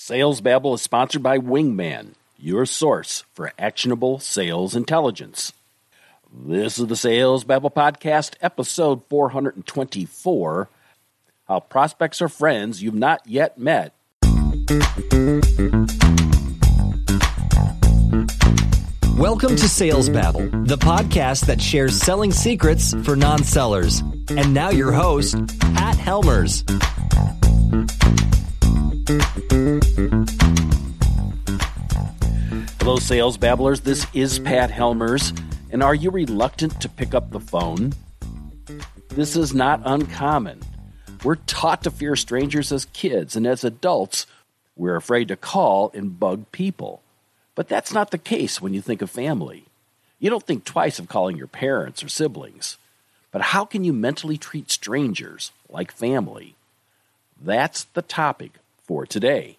Sales Babble is sponsored by Wingman, your source for actionable sales intelligence. This is the Sales Babble Podcast, episode 424 How Prospects Are Friends You've Not Yet Met. Welcome to Sales Babble, the podcast that shares selling secrets for non sellers. And now, your host, Pat Helmers. Hello, Sales Babblers. This is mm-hmm. Pat Helmers. And are you reluctant to pick up the phone? This is not uncommon. We're taught to fear strangers as kids, and as adults, we're afraid to call and bug people. But that's not the case when you think of family. You don't think twice of calling your parents or siblings. But how can you mentally treat strangers like family? That's the topic for today.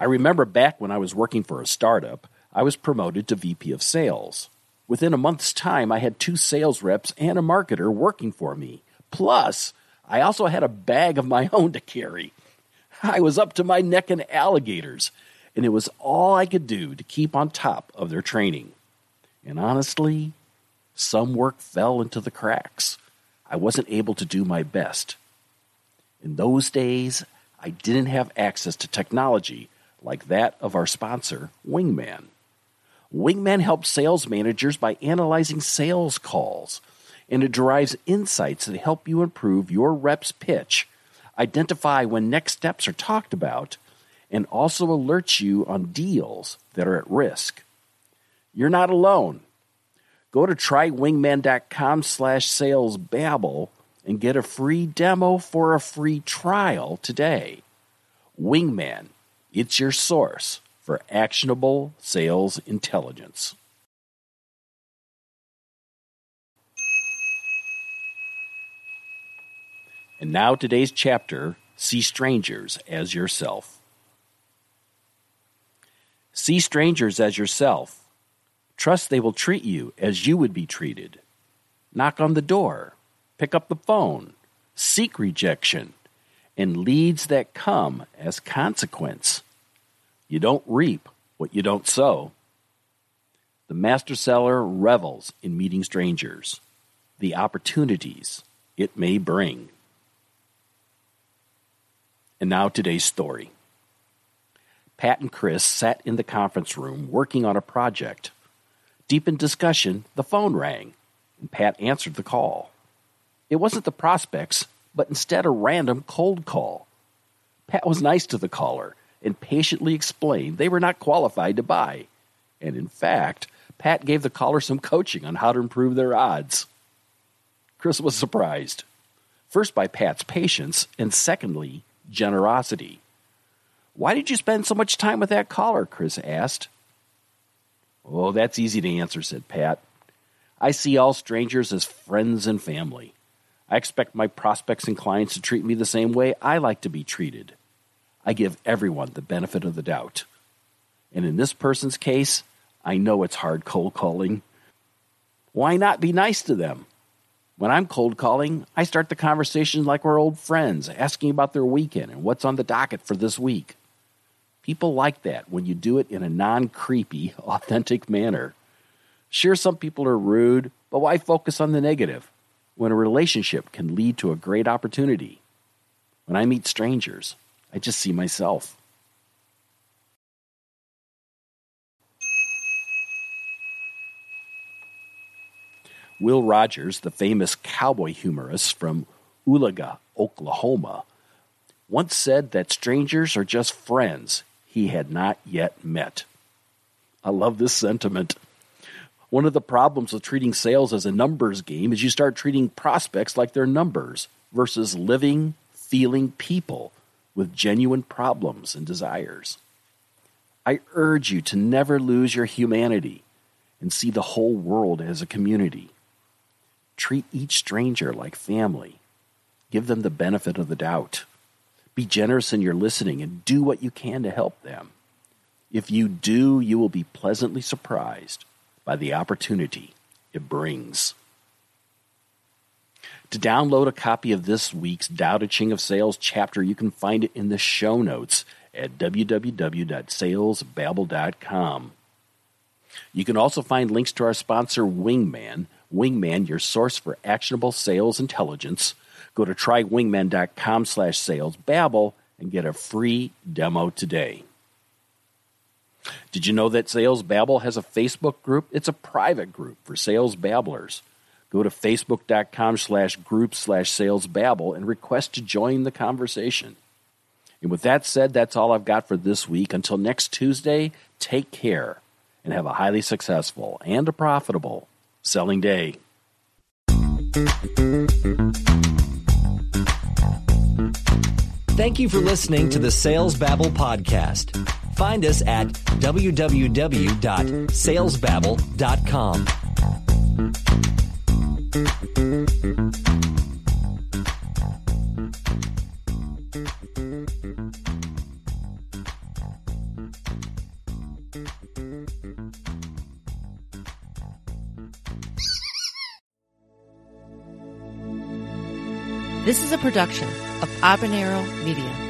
I remember back when I was working for a startup, I was promoted to VP of Sales. Within a month's time, I had two sales reps and a marketer working for me. Plus, I also had a bag of my own to carry. I was up to my neck in alligators, and it was all I could do to keep on top of their training. And honestly, some work fell into the cracks. I wasn't able to do my best. In those days, I didn't have access to technology like that of our sponsor, Wingman. Wingman helps sales managers by analyzing sales calls, and it derives insights that help you improve your rep's pitch, identify when next steps are talked about, and also alerts you on deals that are at risk. You're not alone. Go to trywingman.com slash salesbabble and get a free demo for a free trial today. Wingman, it's your source for actionable sales intelligence. And now today's chapter See Strangers as Yourself. See strangers as yourself. Trust they will treat you as you would be treated. Knock on the door. Pick up the phone. Seek rejection and leads that come as consequence. You don't reap what you don't sow. The master seller revels in meeting strangers, the opportunities it may bring. And now today's story. Pat and Chris sat in the conference room working on a project. Deep in discussion, the phone rang, and Pat answered the call. It wasn't the prospects, but instead a random cold call. Pat was nice to the caller and patiently explained they were not qualified to buy. And in fact, Pat gave the caller some coaching on how to improve their odds. Chris was surprised. First, by Pat's patience, and secondly, generosity. Why did you spend so much time with that caller? Chris asked. Oh, that's easy to answer, said Pat. I see all strangers as friends and family. I expect my prospects and clients to treat me the same way I like to be treated. I give everyone the benefit of the doubt. And in this person's case, I know it's hard cold calling. Why not be nice to them? When I'm cold calling, I start the conversation like we're old friends, asking about their weekend and what's on the docket for this week. People like that when you do it in a non creepy, authentic manner. Sure, some people are rude, but why focus on the negative? when a relationship can lead to a great opportunity. When I meet strangers, I just see myself. Will Rogers, the famous cowboy humorist from Oologah, Oklahoma, once said that strangers are just friends he had not yet met. I love this sentiment. One of the problems with treating sales as a numbers game is you start treating prospects like they're numbers versus living, feeling people with genuine problems and desires. I urge you to never lose your humanity and see the whole world as a community. Treat each stranger like family. Give them the benefit of the doubt. Be generous in your listening and do what you can to help them. If you do, you will be pleasantly surprised by the opportunity it brings. To download a copy of this week's Tao Ching of Sales chapter, you can find it in the show notes at www.salesbabble.com. You can also find links to our sponsor, Wingman. Wingman, your source for actionable sales intelligence. Go to trywingman.com slash salesbabble and get a free demo today. Did you know that Sales Babble has a Facebook group? It's a private group for sales babblers. Go to facebook.com slash group slash sales babble and request to join the conversation. And with that said, that's all I've got for this week. Until next Tuesday, take care and have a highly successful and a profitable selling day. Thank you for listening to the Sales Babble podcast. Find us at www.salesbabble.com. This is a production of Habanero Media.